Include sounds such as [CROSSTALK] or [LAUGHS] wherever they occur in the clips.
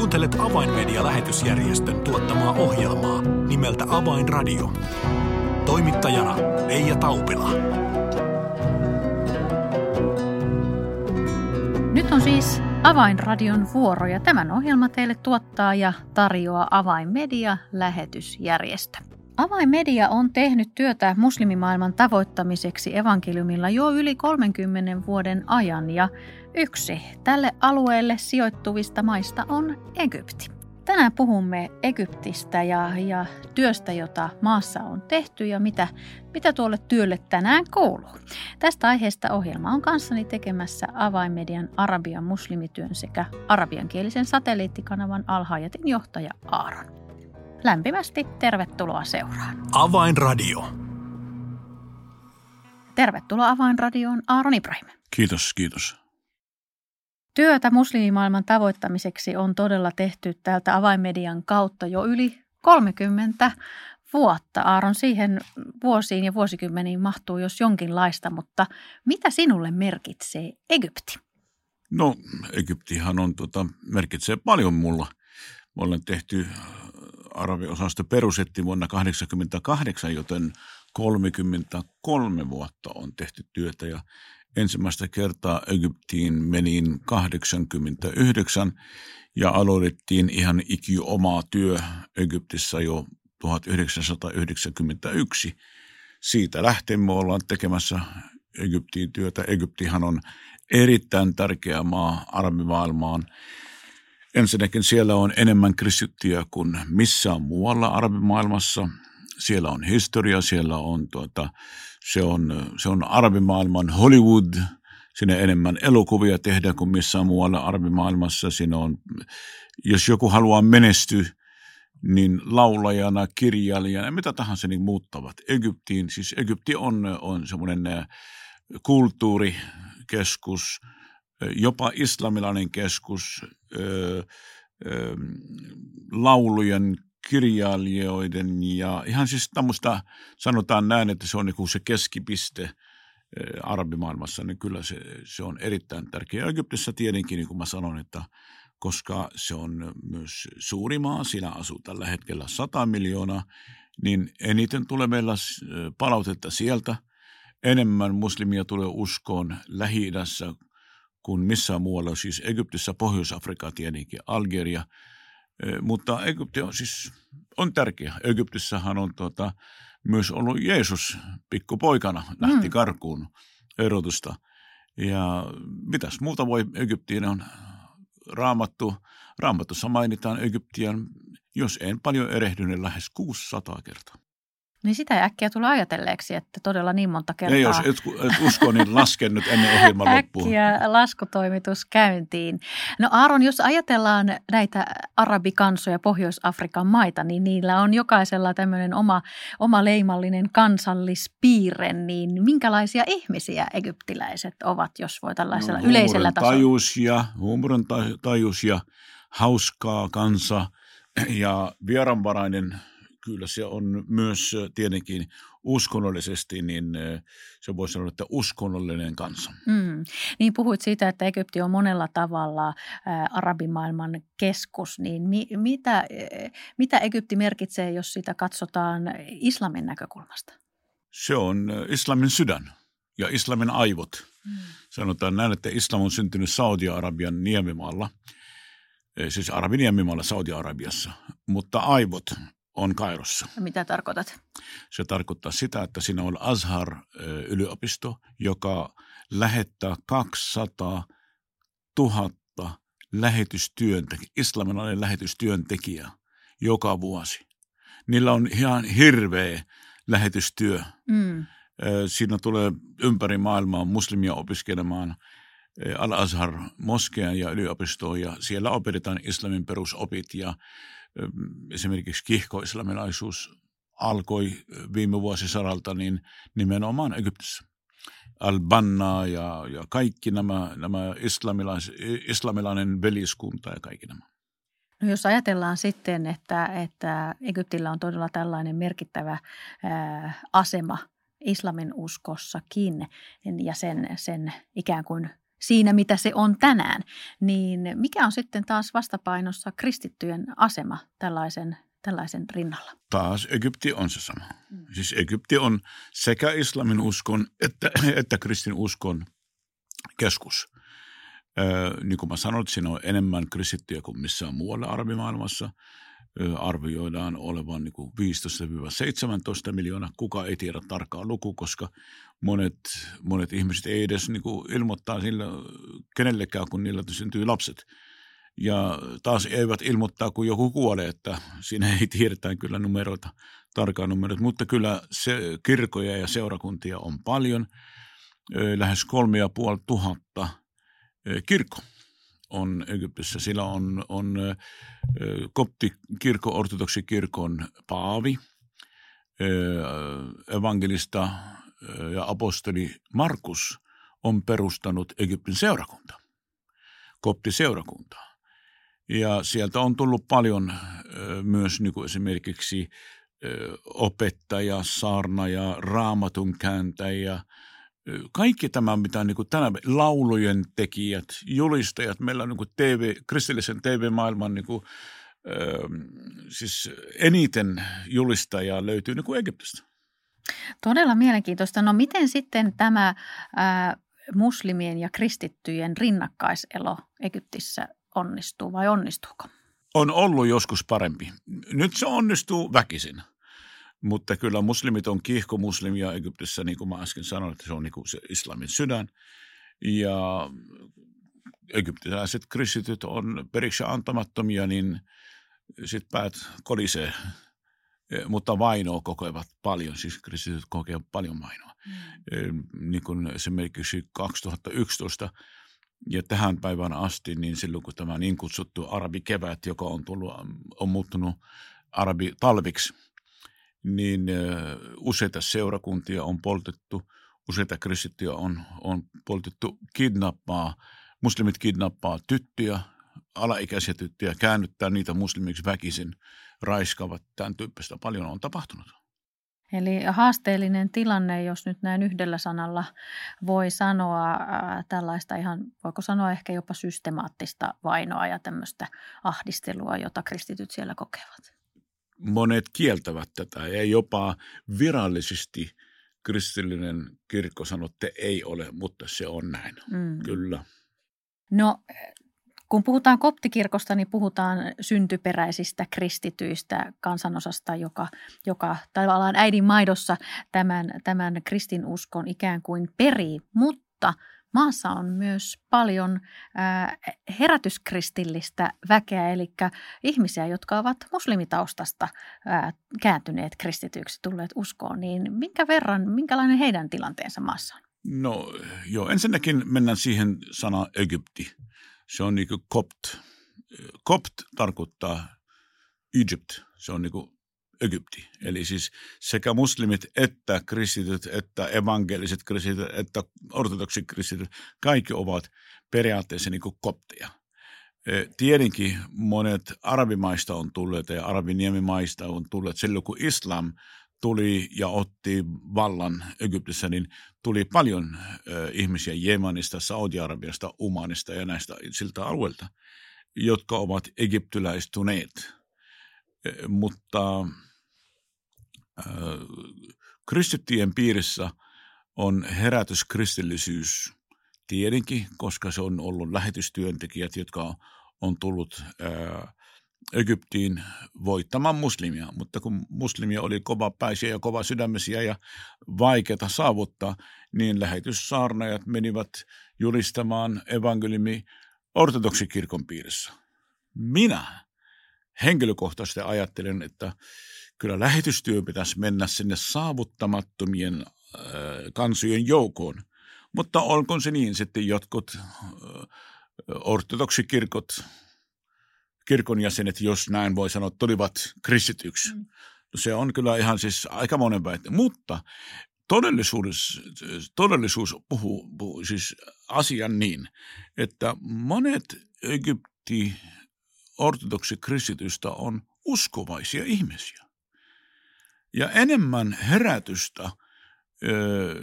Kuuntelet Avainmedia-lähetysjärjestön tuottamaa ohjelmaa nimeltä Avainradio. Toimittajana Leija Taupila. Nyt on siis Avainradion vuoro ja tämän ohjelma teille tuottaa ja tarjoaa Avainmedia-lähetysjärjestö. Avainmedia on tehnyt työtä muslimimaailman tavoittamiseksi evankeliumilla jo yli 30 vuoden ajan ja yksi tälle alueelle sijoittuvista maista on Egypti. Tänään puhumme Egyptistä ja, ja työstä, jota maassa on tehty ja mitä, mitä tuolle työlle tänään kuuluu. Tästä aiheesta ohjelma on kanssani tekemässä avainmedian arabian muslimityön sekä arabiankielisen satelliittikanavan Alhajatin johtaja Aaron. Lämpimästi tervetuloa seuraan. Avainradio. Tervetuloa Avainradioon Aaron Ibrahim. Kiitos, kiitos. Työtä muslimimaailman tavoittamiseksi on todella tehty täältä avainmedian kautta jo yli 30 vuotta. Aaron, siihen vuosiin ja vuosikymmeniin mahtuu jos jonkinlaista, mutta mitä sinulle merkitsee Egypti? No, Egyptihan on, tota, merkitsee paljon mulla. Me ollaan tehty arabiosasto perusettiin vuonna 1988, joten 33 vuotta on tehty työtä ja ensimmäistä kertaa Egyptiin menin 89 ja aloitettiin ihan iki omaa työ Egyptissä jo 1991. Siitä lähtien me ollaan tekemässä Egyptiin työtä. Egyptihan on erittäin tärkeä maa arabimaailmaan. Ensinnäkin siellä on enemmän kristittyjä kuin missään muualla arabimaailmassa. Siellä on historia, siellä on, tuota, se on, se on arabimaailman Hollywood. Siinä enemmän elokuvia tehdään kuin missään muualla arabimaailmassa. Siinä on, jos joku haluaa menestyä, niin laulajana, kirjailijana, mitä tahansa niin muuttavat Egyptiin. Siis Egypti on, on semmoinen kulttuurikeskus, jopa islamilainen keskus, laulujen, kirjailijoiden ja ihan siis tämmöistä, sanotaan näin, että se on niin se keskipiste arabimaailmassa, niin kyllä se, se on erittäin tärkeä. Egyptissä tietenkin, niin kuin mä sanon, että koska se on myös suuri maa, siinä asuu tällä hetkellä 100 miljoonaa, niin eniten tulee meillä palautetta sieltä. Enemmän muslimia tulee uskoon lähi kuin missään muualla, siis Egyptissä, Pohjois-Afrikka tietenkin, Algeria, mutta Egypti on siis on tärkeä. Egyptissähän on tuota, myös ollut Jeesus pikkupoikana, lähti mm. karkuun erotusta. Ja mitäs muuta voi Egyptiin on raamattu. Raamatussa mainitaan Egyptian, jos en paljon erehdyn, lähes 600 kertaa. Niin sitä ei äkkiä tule ajatelleeksi, että todella niin monta kertaa. Ei, jos et, et usko, niin lasken nyt ennen ohjelman [LAUGHS] loppuun. Äkkiä laskutoimitus käyntiin. No Aaron, jos ajatellaan näitä arabikansoja, Pohjois-Afrikan maita, niin niillä on jokaisella tämmöinen oma, oma leimallinen kansallispiirre. Niin minkälaisia ihmisiä egyptiläiset ovat, jos voi tällaisella no, yleisellä tasolla? Huumorin tajus ja hauskaa kansa ja vieranvarainen – kyllä se on myös tietenkin uskonnollisesti, niin se voi sanoa, että uskonnollinen kansa. Mm. Niin puhuit siitä, että Egypti on monella tavalla ää, arabimaailman keskus, niin mi, mitä, mitä Egypti merkitsee, jos sitä katsotaan islamin näkökulmasta? Se on islamin sydän ja islamin aivot. Mm. Sanotaan näin, että islam on syntynyt Saudi-Arabian niemimaalla, siis Arabiniemimaalla Saudi-Arabiassa, mutta aivot on Kairossa. Mitä tarkoitat? Se tarkoittaa sitä, että siinä on Azhar-yliopisto, joka lähettää 200 000 lähetystyöntekijä, islamilainen lähetystyöntekijä joka vuosi. Niillä on ihan hirveä lähetystyö. Mm. Siinä tulee ympäri maailmaa muslimia opiskelemaan Al-Azhar moskean ja yliopistoon ja siellä opetetaan islamin perusopit ja esimerkiksi kihkoislamilaisuus alkoi viime vuosisadalta niin nimenomaan Egyptissä. Al-Banna ja, ja kaikki nämä, nämä islamilais, islamilainen veliskunta ja kaikki nämä. No jos ajatellaan sitten, että, että Egyptillä on todella tällainen merkittävä ää, asema islamin uskossakin ja sen, sen ikään kuin siinä, mitä se on tänään. Niin mikä on sitten taas vastapainossa kristittyjen asema tällaisen, tällaisen rinnalla? Taas Egypti on se sama. Mm. Siis Egypti on sekä islamin uskon että, [CLEARS THROAT] että kristin uskon keskus. Öö, niin kuin mä sanoin, siinä on enemmän kristittyjä kuin missään muualla arabimaailmassa – arvioidaan olevan niin 15-17 miljoonaa. Kuka ei tiedä tarkkaa luku, koska monet, monet ihmiset ei edes niin kuin ilmoittaa sillä kenellekään, kun niillä syntyy lapset. Ja taas eivät ilmoittaa, kun joku kuolee, että siinä ei tiedetä kyllä numeroita, tarkkaa numeroita. Mutta kyllä se kirkoja ja seurakuntia on paljon, lähes kolme ja puoli tuhatta kirkko on Egyptissä. Sillä on, on koptikirkko, ortodoksikirkon paavi, evankelista ja apostoli Markus on perustanut Egyptin seurakunta, koptiseurakuntaa. Ja sieltä on tullut paljon myös niin kuin esimerkiksi opettaja, saarnaja, raamatun kääntäjä – kaikki tämä, mitä niin kuin tänä laulujen tekijät, julistajat, meillä on niin TV, kristillisen TV-maailman niin kuin, ö, siis eniten julistajaa löytyy niin kuin Egyptistä. Todella mielenkiintoista. No miten sitten tämä ää, muslimien ja kristittyjen rinnakkaiselo Egyptissä onnistuu vai onnistuuko? On ollut joskus parempi. Nyt se onnistuu väkisin. Mutta kyllä muslimit on kiihkomuslimia Egyptissä, niin kuin mä äsken sanoin, että se on niin kuin se islamin sydän. Ja egyptiläiset kristityt on periksi antamattomia, niin sitten päät kolisee, mutta vainoa kokevat paljon, siis kristityt kokevat paljon vainoa. Mm. Niin kuin esimerkiksi 2011 ja tähän päivään asti, niin silloin kun tämä niin kutsuttu arabikevät, joka on, tullut, on muuttunut arabitalviksi – niin useita seurakuntia on poltettu, useita kristittyjä on, on poltettu kidnappaa, muslimit kidnappaa tyttöjä, alaikäisiä tyttöjä, käännyttää niitä muslimiksi väkisin, raiskaavat, tämän tyyppistä paljon on tapahtunut. Eli haasteellinen tilanne, jos nyt näin yhdellä sanalla voi sanoa tällaista ihan, voiko sanoa ehkä jopa systemaattista vainoa ja tämmöistä ahdistelua, jota kristityt siellä kokevat monet kieltävät tätä ja jopa virallisesti kristillinen kirkko sanoo, että ei ole, mutta se on näin. Mm. Kyllä. No kun puhutaan koptikirkosta, niin puhutaan syntyperäisistä kristityistä kansanosasta, joka, joka tavallaan äidin maidossa tämän, tämän kristinuskon ikään kuin perii. Mutta maassa on myös paljon herätyskristillistä väkeä, eli ihmisiä, jotka ovat muslimitaustasta kääntyneet kristityiksi, tulleet uskoon, niin minkä verran, minkälainen heidän tilanteensa maassa on? No joo, ensinnäkin mennään siihen sana Egypti. Se on niin kuin kopt. Kopt tarkoittaa Egypt. Se on niin kuin Egypti. Eli siis sekä muslimit että kristityt, että evankeliset kristityt, että ortodoksit kristityt, kaikki ovat periaatteessa niin kuin kopteja. E, tietenkin monet arabimaista on tulleet ja arabiniemimaista on tulleet. Silloin kun islam tuli ja otti vallan Egyptissä, niin tuli paljon ihmisiä Jemenistä, Saudi-Arabiasta, Umanista ja näistä siltä alueilta, jotka ovat egyptiläistuneet. E, mutta kristittyjen piirissä on herätyskristillisyys tietenkin, koska se on ollut lähetystyöntekijät, jotka on tullut Egyptiin voittamaan muslimia, mutta kun muslimia oli kova päisiä ja kova sydämisiä ja vaikeata saavuttaa, niin lähetyssaarnajat menivät julistamaan evankeliumi ortodoksikirkon piirissä. Minä henkilökohtaisesti ajattelen, että kyllä lähetystyö pitäisi mennä sinne saavuttamattomien äh, kansojen joukoon. Mutta olkoon se niin sitten jotkut äh, ortodoksikirkot, kirkon jäsenet, jos näin voi sanoa, tulivat kristityksi. Mm. Se on kyllä ihan siis aika monen väite. Mutta todellisuus, todellisuus puhuu, puhuu siis asian niin, että monet Egypti ortodoksi kristitystä on uskovaisia ihmisiä. Ja enemmän herätystä ö,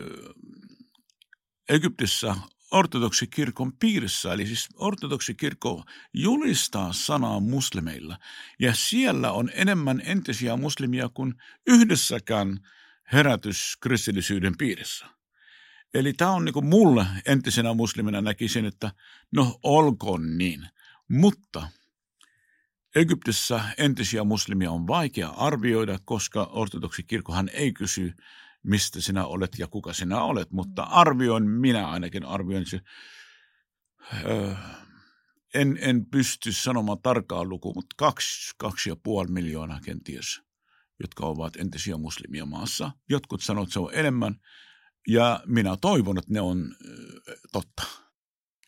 Egyptissä ortodoksikirkon piirissä, eli siis ortodoksikirkko julistaa sanaa muslimeilla, ja siellä on enemmän entisiä muslimia kuin yhdessäkään herätys kristillisyyden piirissä. Eli tämä on niin mulle entisenä muslimina näkisin, että no olkoon niin, mutta Egyptissä entisiä muslimia on vaikea arvioida, koska ortodoksikirkkohan ei kysy mistä sinä olet ja kuka sinä olet, mutta mm. arvioin, minä ainakin arvioin se, öö, en, en pysty sanomaan tarkkaa lukua, mutta kaksi, kaksi ja puoli miljoonaa kenties, jotka ovat entisiä muslimia maassa. Jotkut sanovat, että se on enemmän, ja minä toivon, että ne on öö, totta.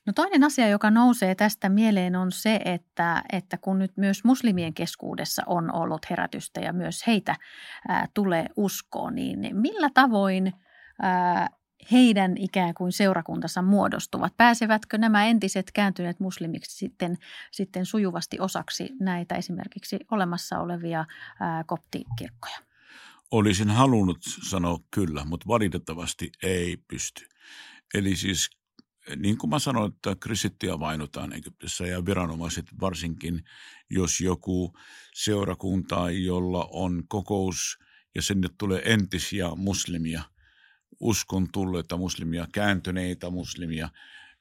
No toinen asia, joka nousee tästä mieleen on se, että, että kun nyt myös muslimien keskuudessa on ollut herätystä ja myös heitä ää, tulee uskoon, niin millä tavoin ää, heidän ikään kuin seurakuntansa muodostuvat? Pääsevätkö nämä entiset kääntyneet muslimiksi sitten, sitten sujuvasti osaksi näitä esimerkiksi olemassa olevia ää, koptikirkkoja? Olisin halunnut sanoa kyllä, mutta valitettavasti ei pysty. Eli siis niin kuin mä sanoin, että kristittyjä vainotaan Egyptissä ja viranomaiset varsinkin, jos joku seurakunta, jolla on kokous ja sinne tulee entisiä muslimia, uskon tulleita muslimia, kääntyneitä muslimia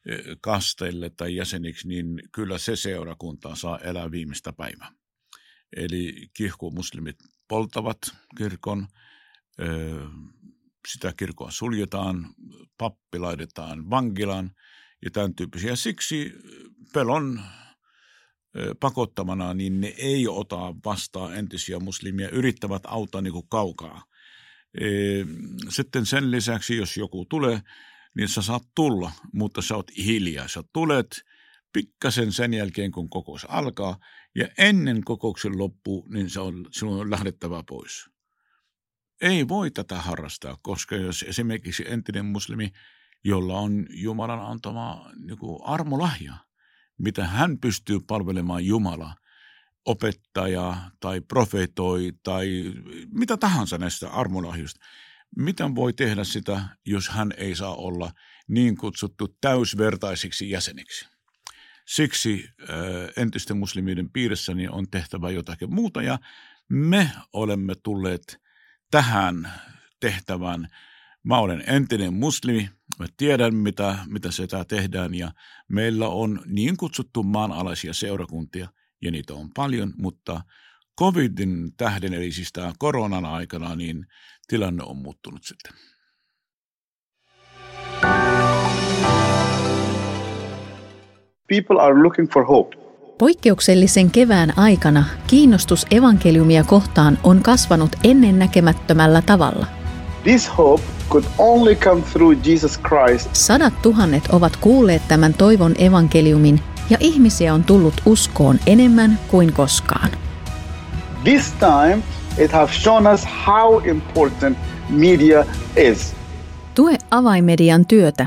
e, kasteille tai jäseniksi, niin kyllä se seurakunta saa elää viimeistä päivää. Eli kirkkomuslimit poltavat kirkon, e, sitä kirkkoa suljetaan, pappi laitetaan vankilaan ja tämän tyyppisiä. Siksi pelon pakottamana, niin ne ei ota vastaan entisiä muslimia, yrittävät auttaa niin kuin kaukaa. Sitten sen lisäksi, jos joku tulee, niin sä saat tulla, mutta sä oot hiljaa. Sä tulet pikkasen sen jälkeen, kun kokous alkaa, ja ennen kokouksen loppu, niin se on, sinun on lähdettävä pois ei voi tätä harrastaa, koska jos esimerkiksi entinen muslimi, jolla on Jumalan antama niin armolahja, mitä hän pystyy palvelemaan Jumala, opettaja tai profetoi tai mitä tahansa näistä armolahjoista, miten voi tehdä sitä, jos hän ei saa olla niin kutsuttu täysvertaisiksi jäseniksi? Siksi äh, entisten muslimien piirissäni on tehtävä jotakin muuta ja me olemme tulleet – tähän tehtävään. Mä olen entinen muslimi, mä tiedän mitä, mitä sitä tehdään ja meillä on niin kutsuttu maanalaisia seurakuntia ja niitä on paljon, mutta covidin tähden eli siis tämä koronan aikana niin tilanne on muuttunut sitten. People are looking for hope. Poikkeuksellisen kevään aikana kiinnostus evankeliumia kohtaan on kasvanut ennennäkemättömällä tavalla. This hope could only come through Jesus Christ. Sadat tuhannet ovat kuulleet tämän toivon evankeliumin ja ihmisiä on tullut uskoon enemmän kuin koskaan. This time it has shown us how important media is. Tue avaimedian työtä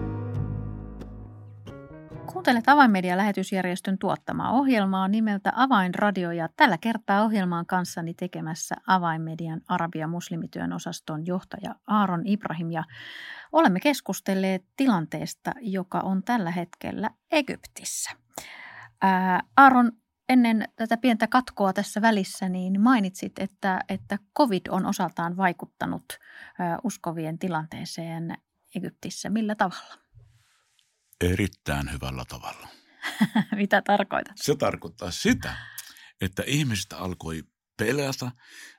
Kuuntelet Avainmedia-lähetysjärjestön tuottamaa ohjelmaa nimeltä Avainradio ja tällä kertaa ohjelmaan kanssani tekemässä Avainmedian Arabia muslimityön osaston johtaja Aaron Ibrahim ja olemme keskustelleet tilanteesta, joka on tällä hetkellä Egyptissä. Ää, Aaron, ennen tätä pientä katkoa tässä välissä, niin mainitsit, että, että COVID on osaltaan vaikuttanut ää, uskovien tilanteeseen Egyptissä. Millä tavalla? Erittäin hyvällä tavalla. [LAUGHS] Mitä tarkoitat? Se tarkoittaa sitä, että ihmiset alkoi pelätä,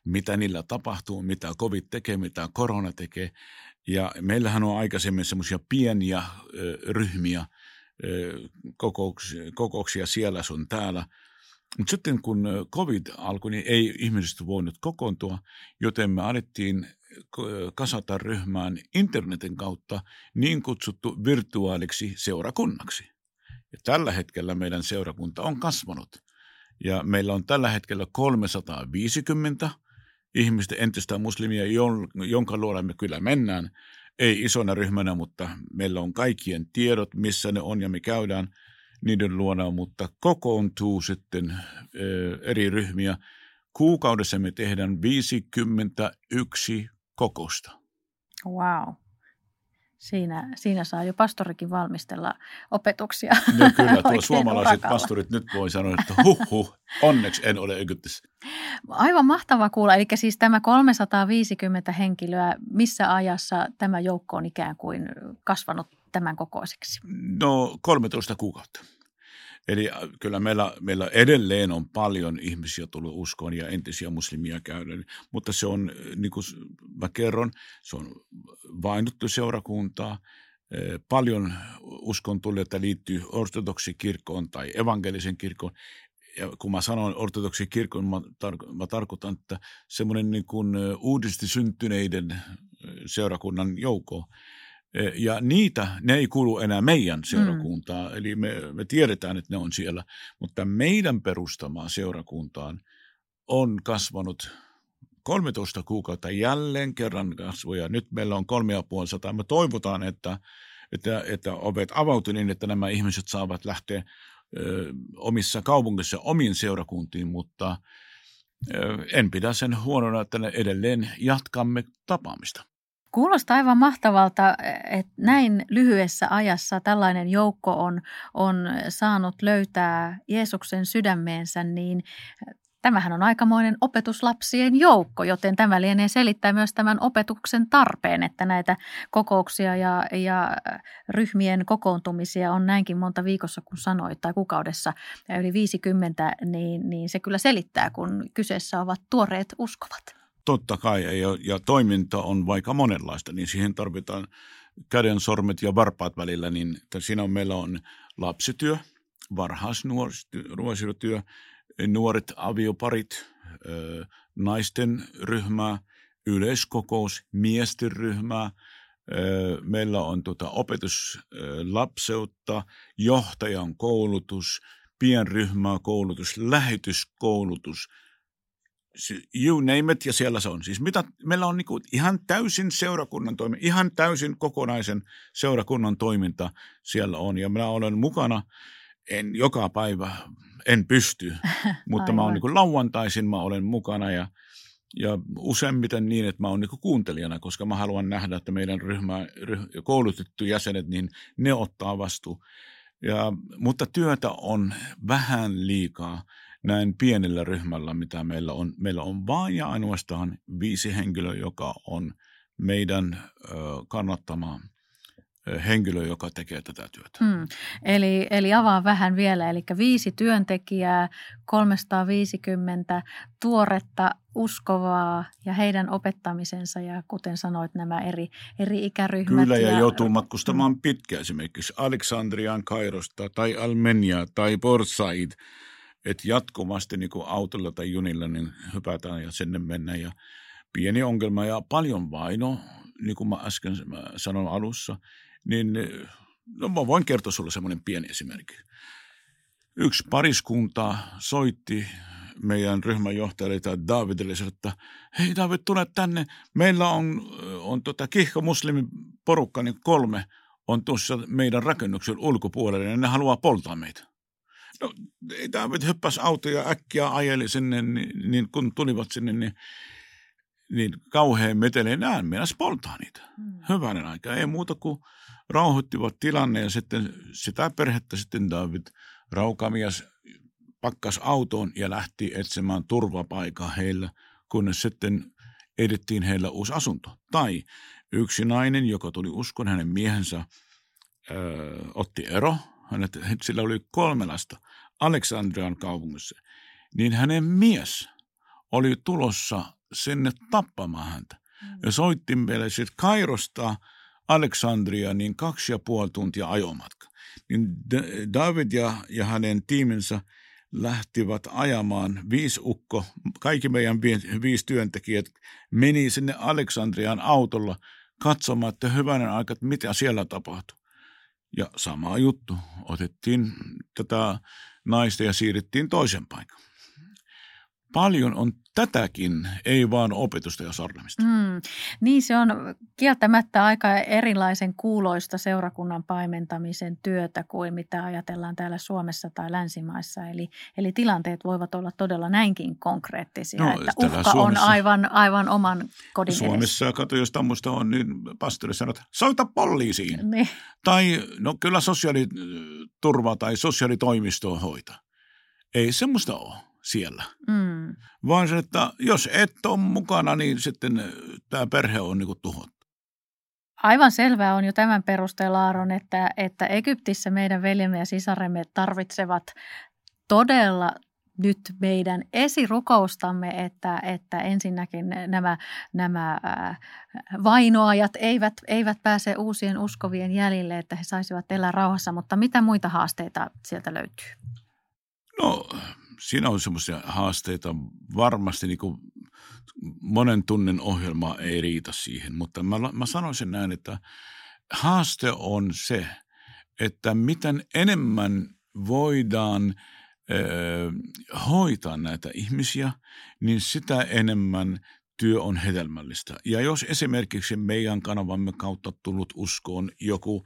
mitä niillä tapahtuu, mitä COVID tekee, mitä korona tekee. Ja meillähän on aikaisemmin semmoisia pieniä ö, ryhmiä, ö, kokouksia, kokouksia siellä sun täällä. Mutta sitten kun COVID alkoi, niin ei ihmiset voinut kokoontua, joten me alettiin kasata ryhmään internetin kautta niin kutsuttu virtuaaliksi seurakunnaksi. Ja tällä hetkellä meidän seurakunta on kasvanut. Ja meillä on tällä hetkellä 350 ihmistä, entistä muslimia, jonka luola me kyllä mennään. Ei isona ryhmänä, mutta meillä on kaikkien tiedot, missä ne on ja me käydään niiden luona, mutta kokoontuu sitten eri ryhmiä. Kuukaudessa me tehdään 51 kokousta. Wow. Siinä, siinä saa jo pastorikin valmistella opetuksia. No kyllä, [LAUGHS] tuo suomalaiset urakalla. pastorit nyt voi sanoa, että huh huh, onneksi en ole Egyptissä. Aivan mahtava kuulla. Eli siis tämä 350 henkilöä, missä ajassa tämä joukko on ikään kuin kasvanut tämän kokoiseksi? No 13 kuukautta. Eli äh, kyllä meillä, meillä edelleen on paljon ihmisiä tullut uskoon ja entisiä muslimia käydä, mutta se on, äh, niin kuin mä kerron, se on vainuttu seurakuntaa. Äh, paljon uskon että liittyy ortodoksikirkkoon tai evankelisen kirkkoon. Ja kun mä sanon ortodoksi kirkon, mä, tar- mä tarkoitan, että semmoinen niin kuin uudesti syntyneiden seurakunnan joukko, ja niitä, ne ei kuulu enää meidän mm. seurakuntaan, mm. eli me, me tiedetään, että ne on siellä, mutta meidän perustamaan seurakuntaan on kasvanut 13 kuukautta jälleen kerran kasvoja. Nyt meillä on kolme ja puoli sataa. Me toivotaan, että, että, että ovet avautuvat niin, että nämä ihmiset saavat lähteä ö, omissa kaupungissa omiin seurakuntiin, mutta ö, en pidä sen huonona, että edelleen jatkamme tapaamista. Kuulostaa aivan mahtavalta, että näin lyhyessä ajassa tällainen joukko on, on saanut löytää Jeesuksen sydämeensä, niin tämähän on aikamoinen opetuslapsien joukko, joten tämä lienee selittää myös tämän opetuksen tarpeen, että näitä kokouksia ja, ja ryhmien kokoontumisia on näinkin monta viikossa, kun sanoit, tai kuukaudessa yli 50, niin, niin se kyllä selittää, kun kyseessä ovat tuoreet uskovat. Totta kai, ja, ja toiminta on vaikka monenlaista, niin siihen tarvitaan käden sormet ja varpaat välillä, niin siinä on, meillä on lapsityö, varhaisnuorisotyö, nuoret avioparit, naisten ryhmää, yleiskokous, miesten ryhmää, meillä on tuota opetuslapseutta, johtajan koulutus, pienryhmää koulutus, lähetyskoulutus – you name it, ja siellä se on. Siis mitä, meillä on niinku ihan täysin seurakunnan toiminta, ihan täysin kokonaisen seurakunnan toiminta siellä on. Ja minä olen mukana, en joka päivä, en pysty, [LAUGHS] mutta mä olen niinku lauantaisin, mä olen mukana ja, ja useimmiten niin, että mä olen niinku kuuntelijana, koska mä haluan nähdä, että meidän ryhmä, ryh, koulutettu jäsenet, niin ne ottaa vastuu. Ja, mutta työtä on vähän liikaa näin pienellä ryhmällä, mitä meillä on. Meillä on vain ja ainoastaan viisi henkilöä, joka on meidän kannattama henkilö, joka tekee tätä työtä. Hmm. Eli, eli avaa vähän vielä, eli viisi työntekijää, 350 tuoretta uskovaa ja heidän opettamisensa ja kuten sanoit nämä eri, eri ikäryhmät. Kyllä ja, ja joutuu matkustamaan hmm. pitkään esimerkiksi Aleksandrian Kairosta tai Almenia tai Port Said – että jatkuvasti niin kuin autolla tai junilla niin hypätään ja sinne mennään ja pieni ongelma ja paljon vaino, niin kuin mä äsken sanoin alussa, niin no mä voin kertoa sulle semmoinen pieni esimerkki. Yksi pariskunta soitti meidän ryhmänjohtajalle tai Davidille, että hei David, tule tänne. Meillä on, on tota kihka muslimin porukka, niin kolme on tuossa meidän rakennuksen ulkopuolella ja ne haluaa poltaa meitä. No, David hyppäsi auto ja äkkiä ajeli sinne, niin, niin kun tulivat sinne, niin, niin kauhean meteleen ään mennä poltaa niitä. Hmm. Hyvänen aika. Ei muuta kuin rauhoittivat tilanne ja sitten sitä perhettä sitten David raukamies pakkas autoon ja lähti etsimään turvapaikaa heillä, kunnes sitten edettiin heillä uusi asunto. Tai yksi nainen, joka tuli uskon, hänen miehensä ö, otti ero – hänet, sillä oli kolme lasta Aleksandrian kaupungissa, niin hänen mies oli tulossa sinne tappamaan häntä. Ja mm. soitti meille sitten Kairosta Aleksandria niin kaksi ja puoli tuntia ajomatka. Niin David ja, ja hänen tiiminsä lähtivät ajamaan viisi ukko, kaikki meidän viisi työntekijät meni sinne Aleksandrian autolla katsomaan, että hyvänen aika, mitä siellä tapahtui. Ja sama juttu. Otettiin tätä naista ja siirrettiin toisen paikan. Paljon on tätäkin, ei vaan opetusta ja sornemista. Mm, niin se on kieltämättä aika erilaisen kuuloista seurakunnan paimentamisen työtä kuin mitä ajatellaan täällä Suomessa tai länsimaissa. Eli, eli tilanteet voivat olla todella näinkin konkreettisia, no, että uhka Suomessa, on aivan, aivan oman kodin Suomessa, edessä. kato, jos tämmöistä on, niin pastori sanoo, että soita poliisiin. Niin. Tai no kyllä sosiaaliturva tai sosiaalitoimisto hoita. Ei semmoista ole siellä. Mm. Vaan se, että jos et ole mukana, niin sitten tämä perhe on niin tuhottu. Aivan selvää on jo tämän perusteella, Aaron, että, että Egyptissä meidän veljemme ja sisaremme tarvitsevat todella nyt meidän esirukoustamme, että, että ensinnäkin nämä, nämä vainoajat eivät, eivät pääse uusien uskovien jäljille, että he saisivat elää rauhassa, mutta mitä muita haasteita sieltä löytyy? No siinä on semmoisia haasteita. Varmasti niin kuin monen tunnen ohjelma ei riitä siihen, mutta mä, mä sanoisin näin, että haaste on se, että miten enemmän voidaan ö, hoitaa näitä ihmisiä, niin sitä enemmän työ on hedelmällistä. Ja jos esimerkiksi meidän kanavamme kautta tullut uskoon joku,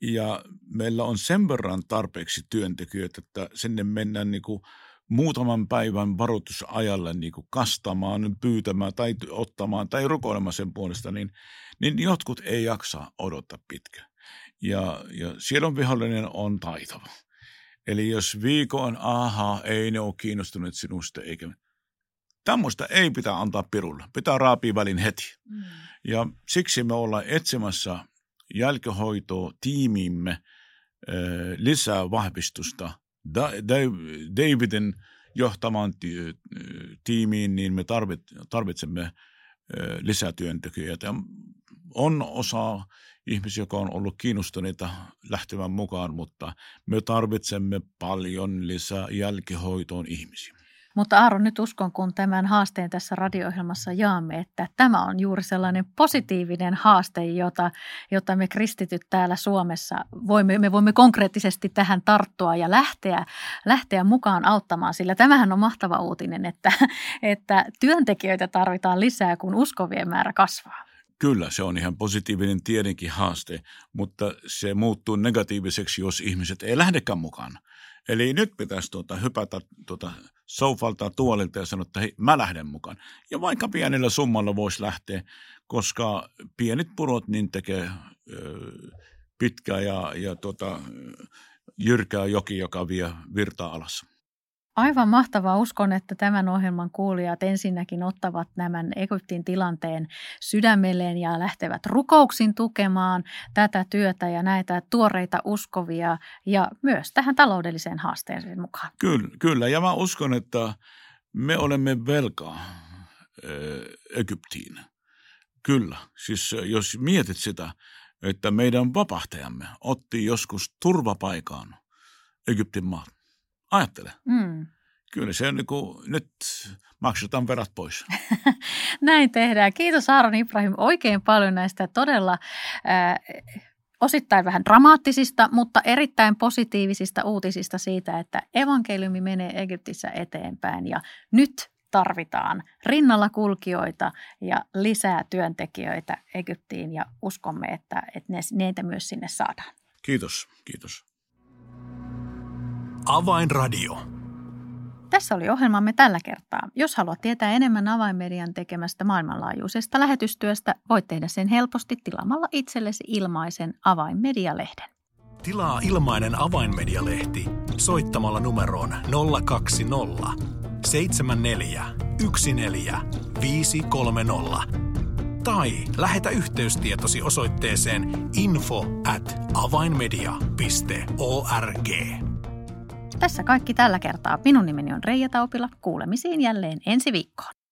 ja meillä on sen verran tarpeeksi työntekijöitä, että sinne mennään niin kuin – muutaman päivän varoitusajalle niin kuin kastamaan, pyytämään tai ottamaan tai rukoilemaan sen puolesta, niin, niin jotkut ei jaksa odottaa pitkä. Ja, ja siellä vihollinen on taitava. Eli jos viikon, aha, ei ne ole kiinnostuneet sinusta, eikä Tämmöistä ei pitää antaa pirulla. Pitää raapia välin heti. Mm. Ja siksi me ollaan etsimässä jälkihoitoa tiimiimme lisää vahvistusta – Davidin johtamaan tiimiin, niin me tarvitsemme lisätyöntekijöitä. On osa ihmisiä, joka on ollut kiinnostuneita lähtemään mukaan, mutta me tarvitsemme paljon lisää jälkihoitoon ihmisiä. Mutta Aaron, nyt uskon, kun tämän haasteen tässä radio-ohjelmassa jaamme, että tämä on juuri sellainen positiivinen haaste, jota, jota me kristityt täällä Suomessa voimme, me voimme konkreettisesti tähän tarttua ja lähteä, lähteä mukaan auttamaan, sillä tämähän on mahtava uutinen, että, että työntekijöitä tarvitaan lisää, kun uskovien määrä kasvaa. Kyllä, se on ihan positiivinen tietenkin haaste, mutta se muuttuu negatiiviseksi, jos ihmiset ei lähdekään mukaan. Eli nyt pitäisi tuota, hypätä tuota, sofalta tuolilta ja sanoa, että hei, mä lähden mukaan. Ja vaikka pienellä summalla voisi lähteä, koska pienet purot niin tekee pitkää ja, ja tuota, jyrkää joki, joka vie virtaa alas. Aivan mahtavaa. Uskon, että tämän ohjelman kuulijat ensinnäkin ottavat nämän Egyptin tilanteen sydämelleen ja lähtevät rukouksin tukemaan tätä työtä ja näitä tuoreita uskovia ja myös tähän taloudelliseen haasteeseen mukaan. Kyllä, kyllä. ja mä uskon, että me olemme velkaa Egyptiin. Kyllä, siis jos mietit sitä, että meidän vapahtajamme otti joskus turvapaikaan Egyptin maat. Ajattele. Mm. Kyllä se on niin kuin, nyt maksetaan verrat pois. [LAUGHS] Näin tehdään. Kiitos Aaron Ibrahim oikein paljon näistä todella äh, osittain vähän dramaattisista, mutta erittäin positiivisista uutisista siitä, että evankeliumi menee Egyptissä eteenpäin ja nyt tarvitaan rinnalla kulkijoita ja lisää työntekijöitä Egyptiin ja uskomme, että, että ne, neitä myös sinne saadaan. Kiitos, kiitos. Avainradio. Tässä oli ohjelmamme tällä kertaa. Jos haluat tietää enemmän avainmedian tekemästä maailmanlaajuisesta lähetystyöstä, voit tehdä sen helposti tilaamalla itsellesi ilmaisen avainmedialehden. Tilaa ilmainen avainmedialehti soittamalla numeroon 020 74 14 tai lähetä yhteystietosi osoitteeseen info at avainmedia.org. Tässä kaikki tällä kertaa. Minun nimeni on Reija Taupila. Kuulemisiin jälleen ensi viikkoon.